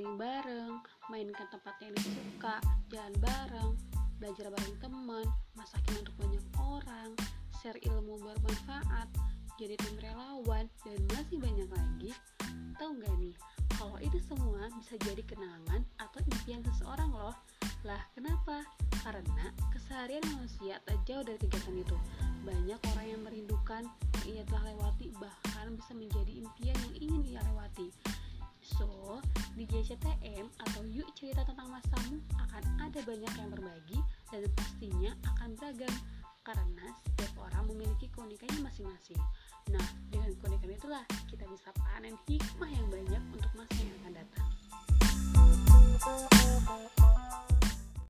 traveling bareng, mainkan tempat yang disuka, jalan bareng, belajar bareng teman, masakin untuk banyak orang, share ilmu bermanfaat, jadi tim relawan, dan masih banyak lagi. Tahu nggak nih, kalau itu semua bisa jadi kenangan atau impian seseorang loh. Lah, kenapa? Karena keseharian manusia tak jauh dari kegiatan itu. Banyak orang yang merindukan yang ia telah lewati, bahkan bisa menjadi impian yang ingin ia lewati. Di JCTM atau Yuk Cerita Tentang Masamu akan ada banyak yang berbagi dan pastinya akan beragam karena setiap orang memiliki keunikannya masing-masing. Nah, dengan keunikan itulah kita bisa panen hikmah yang banyak